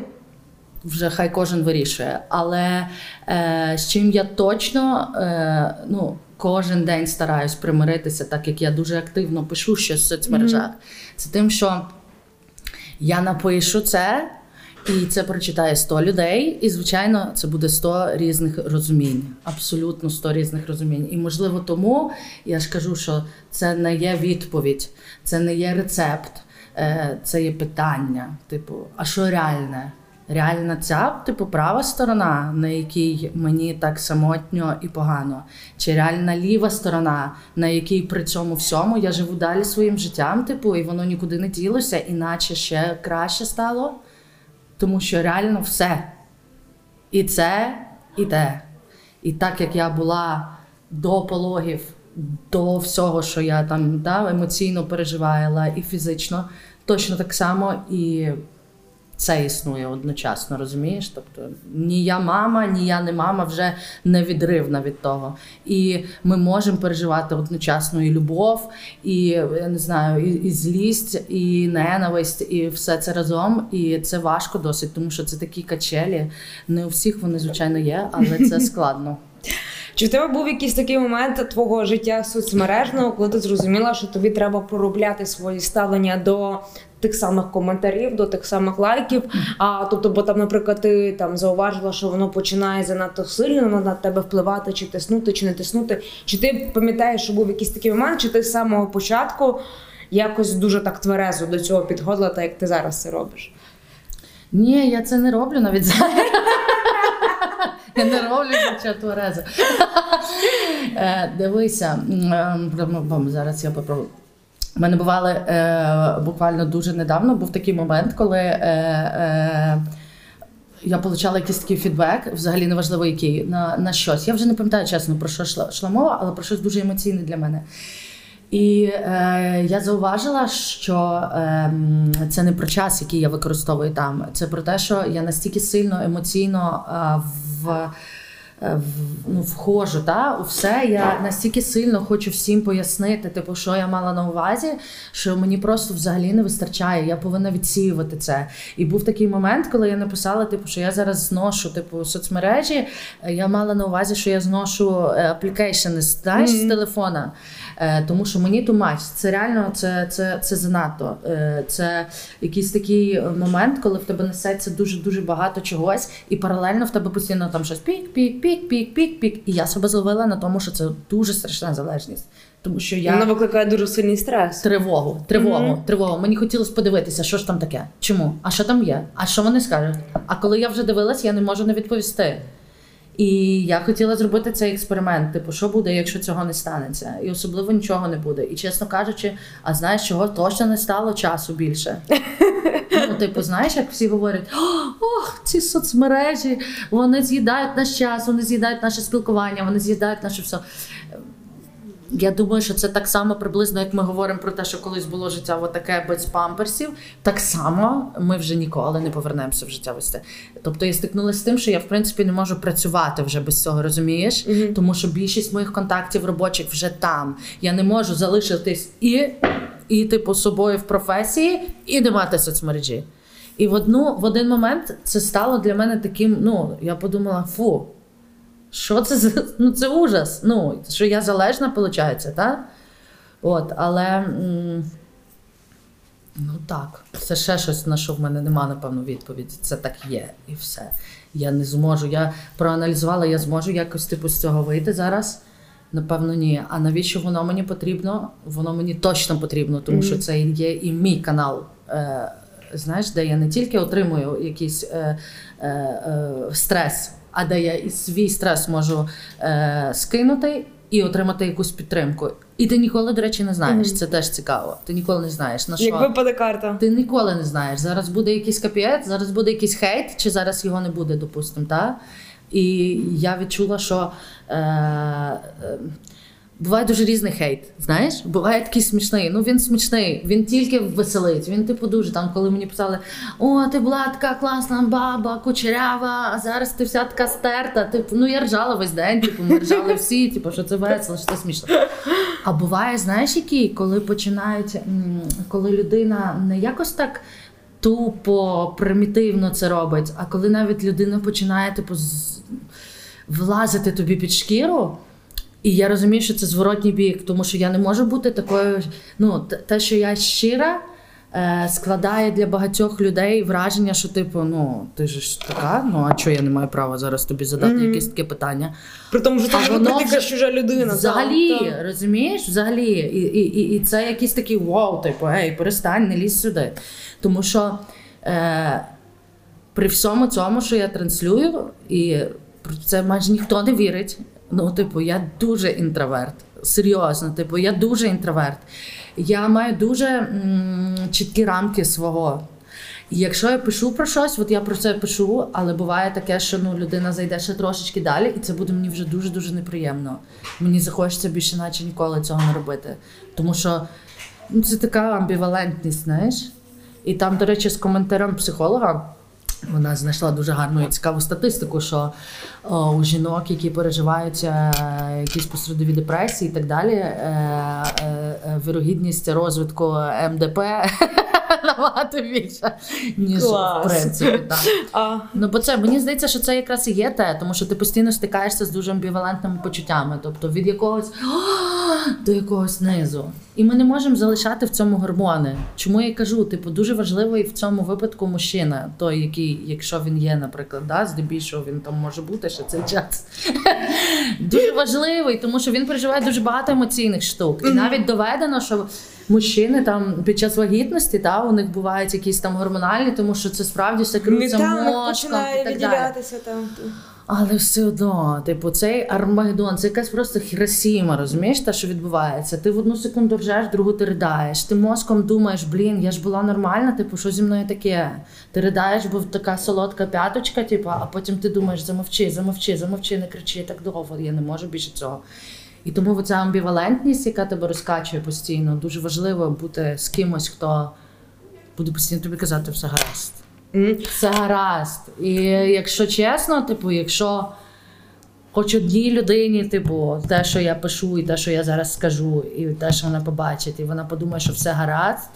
вже хай кожен вирішує. Але е, з чим я точно е, ну, кожен день стараюсь примиритися, так як я дуже активно пишу щось в соцмережах, це тим, що я напишу це. І це прочитає 100 людей, і звичайно, це буде 100 різних розумінь. Абсолютно 100 різних розумінь. І можливо, тому я ж кажу, що це не є відповідь, це не є рецепт, е, це є питання. Типу, а що реальне? Реальна ця, типу, права сторона, на якій мені так самотньо і погано, чи реальна ліва сторона, на якій при цьому всьому я живу далі своїм життям, типу, і воно нікуди не ділося, іначе ще краще стало. Тому що реально все. І це, і те. І так як я була до пологів, до всього, що я там да, емоційно переживала і фізично, точно так само і це існує одночасно, розумієш? Тобто ні я мама, ні я не мама вже невідривна від того. І ми можемо переживати одночасно і любов, і я не знаю, і, і злість, і ненависть, і все це разом. І це важко досить, тому що це такі качелі. Не у всіх вони, звичайно, є, але це *laughs* складно. Чи в тебе був якийсь такий момент твого життя соцмережного, коли ти зрозуміла, що тобі треба проробляти свої ставлення до тих самих коментарів, до тих самих лайків? А тобто, бо там, наприклад, ти там зауважила, що воно починає занадто сильно на тебе впливати, чи тиснути, чи не тиснути. Чи ти пам'ятаєш, що був якийсь такий момент, чи ти з самого початку якось дуже так тверезо до цього підходила, так як ти зараз це робиш? Ні, я це не роблю навіть зараз. Я не роблю нічого тверезо. Е, Дивися, зараз я попробую. У мене бували е, буквально дуже недавно був такий момент, коли е, е, я отримала якийсь такий фідбек, взагалі неважливо який, на, на щось. Я вже не пам'ятаю чесно про що йшла, йшла мова, але про щось дуже емоційне для мене. І е, я зауважила, що е, це не про час, який я використовую там. Це про те, що я настільки сильно емоційно е, в, ну, входжу та, у все. Я настільки сильно хочу всім пояснити, типу, що я мала на увазі, що мені просто взагалі не вистачає. Я повинна відсіювати це. І був такий момент, коли я написала, типу, що я зараз зношу типу, соцмережі. Е, Я мала на увазі, що я зношу аплікейшени знаєш, з телефона. Е, тому що мені much. Це реально це, це, це занадто. Е, це якийсь такий момент, коли в тебе несеться дуже дуже багато чогось, і паралельно в тебе постійно там щось пік, пік, пік, пік, пік, пік. І я себе зловила на тому, що це дуже страшна залежність. Тому що я Вона викликає дуже сильний стрес. тривогу, тривогу, Мгм. тривогу. Мені хотілося подивитися, що ж там таке. Чому? А що там є? А що вони скажуть? А коли я вже дивилась, я не можу не відповісти. І я хотіла зробити цей експеримент. Типу, що буде, якщо цього не станеться? І особливо нічого не буде. І чесно кажучи, а знаєш, чого точно не стало часу більше? Ну, типу, знаєш, як всі говорять: ох, ці соцмережі, вони з'їдають наш час, вони з'їдають наше спілкування, вони з'їдають наше все. Я думаю, що це так само приблизно, як ми говоримо про те, що колись було життя отаке без памперсів. Так само ми вже ніколи не повернемося в життя вести. Тобто я стикнулася з тим, що я в принципі не можу працювати вже без цього, розумієш? Мгм. Тому що більшість моїх контактів робочих вже там. Я не можу залишитись і, і типу собою в професії, і не мати соцмережі. І в одну в один момент це стало для мене таким. Ну я подумала, фу. Що це за *laughs* ну це ужас? Ну, що я залежна, виходить, так? От, але ну так, це ще щось, на що в мене нема, напевно, відповіді. Це так є і все. Я не зможу. Я проаналізувала, я зможу якось типу з цього вийти зараз. Напевно, ні. А навіщо воно мені потрібно? Воно мені точно потрібно, тому що це є і мій канал. Е, знаєш, де я не тільки отримую якийсь е, е, е, стрес, а де я і свій стрес можу е, скинути і отримати якусь підтримку. І ти ніколи, до речі, не знаєш. Це теж цікаво. Ти ніколи не знаєш на що. Як випаде карта. Ти ніколи не знаєш. Зараз буде якийсь капіет, зараз буде якийсь хейт, чи зараз його не буде, допустимо? І я відчула, що е, е, буває дуже різний хейт. Знаєш? Буває такий смішний. Ну він смішний, він тільки веселить. Він, типу, дуже там, коли мені писали: О, ти була така класна баба, кучерява, а зараз ти вся така стерта. Типу, ну я ржала весь день, типу, ми ржали всі, типу, що це весело, що це смішно. А буває, знаєш, які, коли починають, коли людина не якось так тупо, примітивно це робить, а коли навіть людина починає типу, з- влазити тобі під шкіру. І я розумію, що це зворотній бік, тому що я не можу бути такою. Ну, те, що я щира, е, складає для багатьох людей враження, що, типу, ну, ти ж така, ну а чого я не маю права зараз тобі задати Мгм. якесь таке питання? При тому, що А це воно вже вже- чужа людина. Взагалі, так, так. розумієш? Взагалі. І, і, і, і це якийсь такий вау, типу, ей, перестань, не лізь сюди. Тому що е, при всьому цьому, що я транслюю, і це майже ніхто не вірить. Ну, типу, я дуже інтроверт. Серйозно, типу, я дуже інтроверт. Я маю дуже м, чіткі рамки свого. І якщо я пишу про щось, от я про це пишу, але буває таке, що ну, людина зайде ще трошечки далі, і це буде мені вже дуже-дуже неприємно. Мені захочеться більше, наче ніколи цього не робити. Тому що ну, це така амбівалентність, знаєш. І там, до речі, з коментарем психолога вона знайшла дуже гарну і цікаву статистику, що о, у жінок, які переживають е, якісь посередові депресії і так далі, е, е, е, вирогідність розвитку МДП набагато більша, ніж Клас. в принципі. Так. А, Ну, бо це мені здається, що це якраз і є те, тому що ти постійно стикаєшся з дуже амбівалентними почуттями, тобто від якогось до якогось низу. І ми не можемо залишати в цьому гормони. Чому я кажу? Типу, дуже важливий в цьому випадку мужчина, той, який, якщо він є, наприклад, да, здебільшого він там може бути ще цей час. Дуже важливий, тому що він переживає дуже багато емоційних штук. І навіть доведено, що мужчини там під час вагітності та у них бувають якісь там гормональні, тому що це справді все метал мозком і так далі. там. Але все одно, типу, цей Армагеддон, це якась просто хіросіма, розумієш, те, що відбувається. Ти в одну секунду ржеш, другу ти ридаєш. Ти мозком думаєш, блін, я ж була нормальна, типу, що зі мною таке? Ти ридаєш, бо така солодка п'яточка, типу, а потім ти думаєш, замовчи, замовчи, замовчи, не кричи так довго, я не можу більше цього. І тому ця амбівалентність, яка тебе розкачує постійно, дуже важливо бути з кимось, хто буде постійно тобі казати все гаразд. Все гаразд. І якщо чесно, типу, якщо хоч одній людині, типу, те, що я пишу, і те, що я зараз скажу, і те, що вона побачить, і вона подумає, що все гаразд,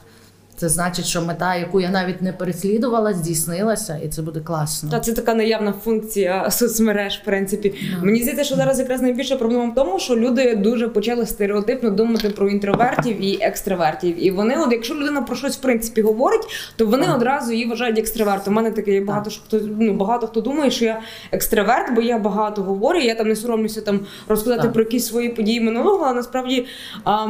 це значить, що мета, яку я навіть не переслідувала, здійснилася, і це буде класно. Та це така наявна функція соцмереж, в принципі. Мені здається, що зараз якраз найбільша проблема в тому, що люди дуже почали стереотипно думати про інтровертів і екстравертів. І вони, от якщо людина про щось в принципі говорить, то вони Так. одразу її вважають екстравертом. У мене таке є багато що хто ну багато хто думає, що я екстраверт, бо я багато говорю. Я там не соромлюся там розказати Так. про якісь свої події минулого. А насправді а,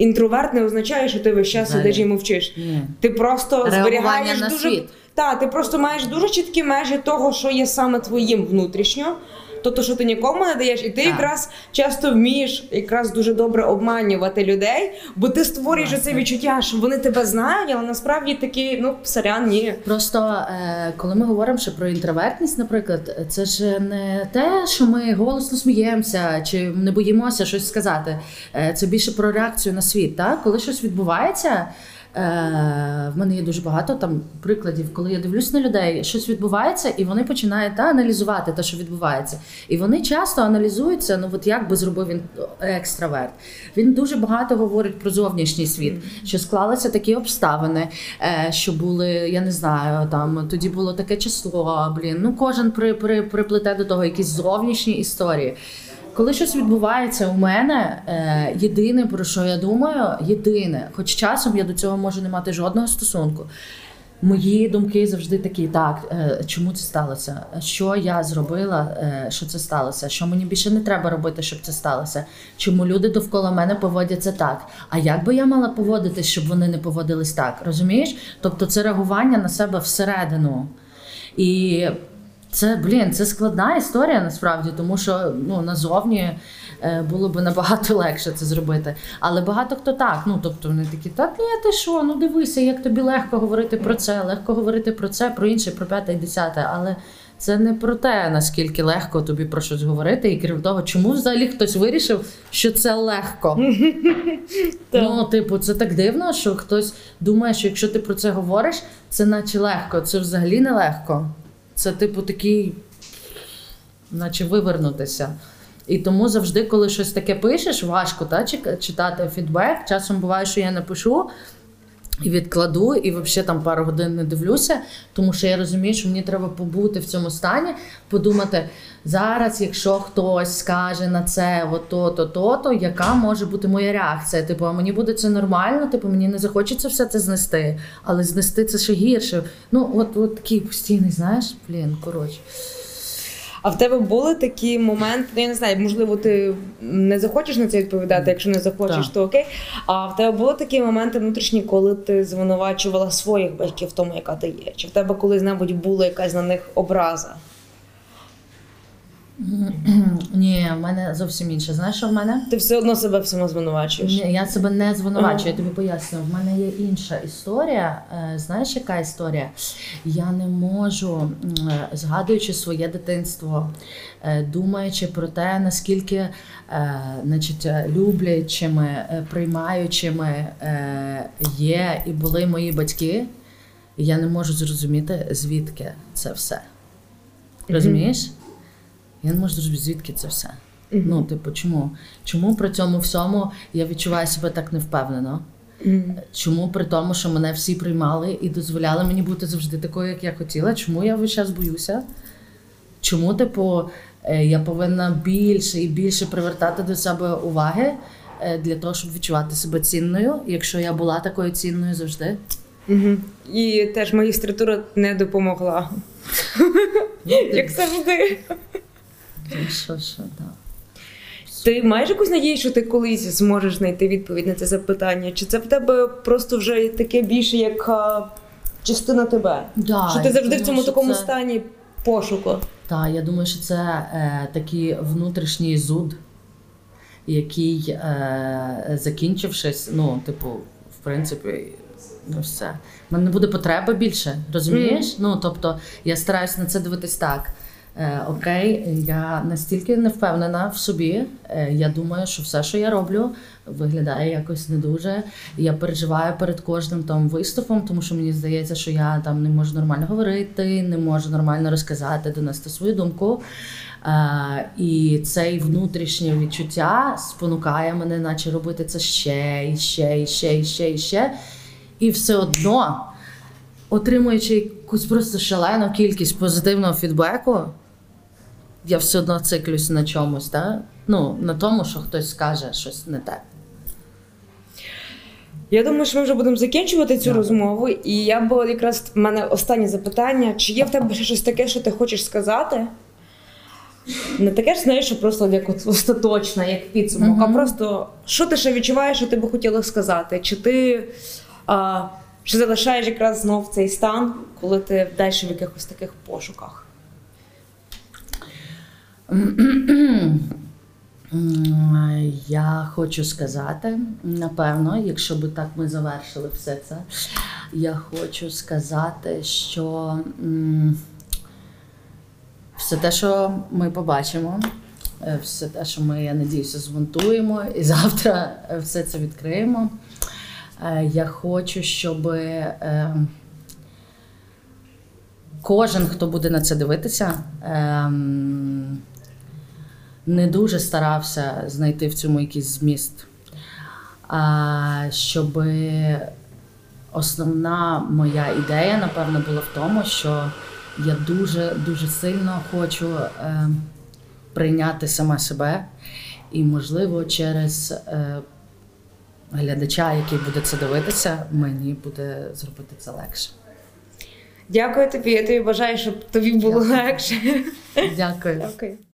інтроверт не означає, що ти весь час сидиш і мовчиш. Ні. Ти просто Реагування зберігаєш на дуже світ. та ти просто маєш дуже чіткі межі того, що є саме твоїм внутрішньо. То, то що ти нікому не даєш, і ти Так. якраз часто вмієш якраз дуже добре обманювати людей, бо ти створюєш це відчуття, що вони тебе знають, але насправді такі, ну, сорян, ні. Просто е, коли ми говоримо ще про інтровертність, наприклад, це ж не те, що ми голосно сміємося чи не боїмося щось сказати. Е, це більше про реакцію на світ. Так? Коли щось відбувається. Е, в мене є дуже багато там прикладів, коли я дивлюсь на людей, щось відбувається, і вони починають та, аналізувати те, що відбувається. І вони часто аналізуються, ну от як би зробив він екстраверт. Він дуже багато говорить про зовнішній світ, що склалися такі обставини, е, що були, я не знаю, там тоді було таке число. Блін, ну кожен при, при, приплете до того якісь зовнішні історії. Коли щось відбувається у мене, е, єдине про що я думаю, єдине, хоч часом я до цього можу не мати жодного стосунку. Мої думки завжди такі: так, е, чому це сталося? Що я зробила, е, що це сталося? Що мені більше не треба робити, щоб це сталося? Чому люди довкола мене поводяться так? А як би я мала поводитись, щоб вони не поводились так? Розумієш? Тобто це реагування на себе всередину. І це, блін, це складна історія насправді, тому що ну, назовні е, було б набагато *laughs* легше це зробити. Але багато хто так. Ну тобто вони такі, та ні, ти що? Ну дивися, як тобі легко говорити про це, легко говорити про це, про інше, про п'яте і десяте. Але це не про те, наскільки легко тобі про щось говорити, і крім того, чому взагалі хтось вирішив, що це легко. *laughs* Ну, типу, це так дивно, що хтось думає, що якщо ти про це говориш, це наче легко. Це взагалі не легко. Це, типу, такий, наче вивернутися. І тому завжди, коли щось таке пишеш, важко та, читати фідбек. Часом буває, що я напишу і відкладу, і взагалі там пару годин не дивлюся, тому що я розумію, що мені треба побути в цьому стані, подумати зараз, якщо хтось скаже на це ото, то, то, то, яка може бути моя реакція? Типу, а мені буде це нормально, типу, мені не захочеться все це знести, але знести це ще гірше. Ну, от, от такий постійний, знаєш, блін, коротше. А в тебе були такі моменти, ну я не знаю, можливо, ти не захочеш на це відповідати, якщо не захочеш, Так. то окей. А в тебе були такі моменти внутрішні, коли ти звинувачувала своїх батьків в тому, яка ти є? Чи в тебе колись-небудь була якась на них образа? Ні, в мене зовсім інше. Знаєш, що в мене? Ти все одно себе всьому звинувачуєш? Ні, я себе не звинувачую, я тобі поясню. В мене є інша історія. Е, Знаєш, яка історія? Я не можу, е, згадуючи своє дитинство, е, думаючи про те, наскільки значить, люблячими, приймаючими є і були мої батьки, я не можу зрозуміти, звідки це все. Розумієш? Я не можу зрозуміти, звідки це все. Ну, типу, чому? Чому при цьому всьому я відчуваю себе так невпевнено? Мгм. Чому при тому, що мене всі приймали і дозволяли мені бути завжди такою, як я хотіла? Чому я весь час боюся? Чому, типу, е, я повинна більше і більше привертати до себе уваги е, для того, щоб відчувати себе цінною, якщо я була такою цінною завжди? Мгм. І теж магістратура не допомогла. Ну, Як завжди. Що, що, да. Ти маєш якусь надію, що ти колись зможеш знайти відповідь на це запитання? Чи це в тебе просто вже таке більше як а, частина тебе? Да, що ти завжди в цьому такому це- стані пошуку? Так, я думаю, що це е, такий внутрішній зуд, який, е, закінчившись, ну, типу, в принципі, ну все. У мене не буде потреби більше, розумієш? Ну, тобто, я стараюся на це дивитись так. Е, окей, я настільки не впевнена в собі. Е, я думаю, що все, що я роблю, виглядає якось не дуже. Я переживаю перед кожним там виступом, тому що мені здається, що я там не можу нормально говорити, не можу нормально розказати, донести свою думку. Е, і цей внутрішнє відчуття спонукає мене, наче робити це ще і ще, і ще, і ще, і ще. І все одно, отримуючи якусь просто шалену кількість позитивного фідбеку, я все одно циклюсь на чомусь, так? Ну, на тому, що хтось скаже щось не те. Я думаю, що ми вже будемо закінчувати цю Да. розмову. І я б якраз в мене останнє запитання: чи є в тебе ще щось таке, що ти хочеш сказати? Не таке ж знаєш, що просто як от остаточно, як підсумок, а просто що ти ще відчуваєш, що ти би хотіла сказати? Чи ти а, чи залишаєш якраз знов цей стан, коли ти далі в якихось таких пошуках? *clears throat* Я хочу сказати, напевно, якщо би так ми завершили все це, я хочу сказати, що все те, що ми побачимо, е, все те, що ми, я надіюся, змонтуємо, і завтра е, все це відкриємо. Е, Я хочу, щоб е, кожен, хто буде на це дивитися, ем, не дуже старався знайти в цьому якийсь зміст. А щоб основна моя ідея, напевно, була в тому, що я дуже дуже сильно хочу е, прийняти сама себе, і, можливо, через е, глядача, який буде це дивитися, мені буде зробити це легше. Дякую тобі. Я тобі бажаю, щоб тобі було Дякую. легше. Дякую. Дякую.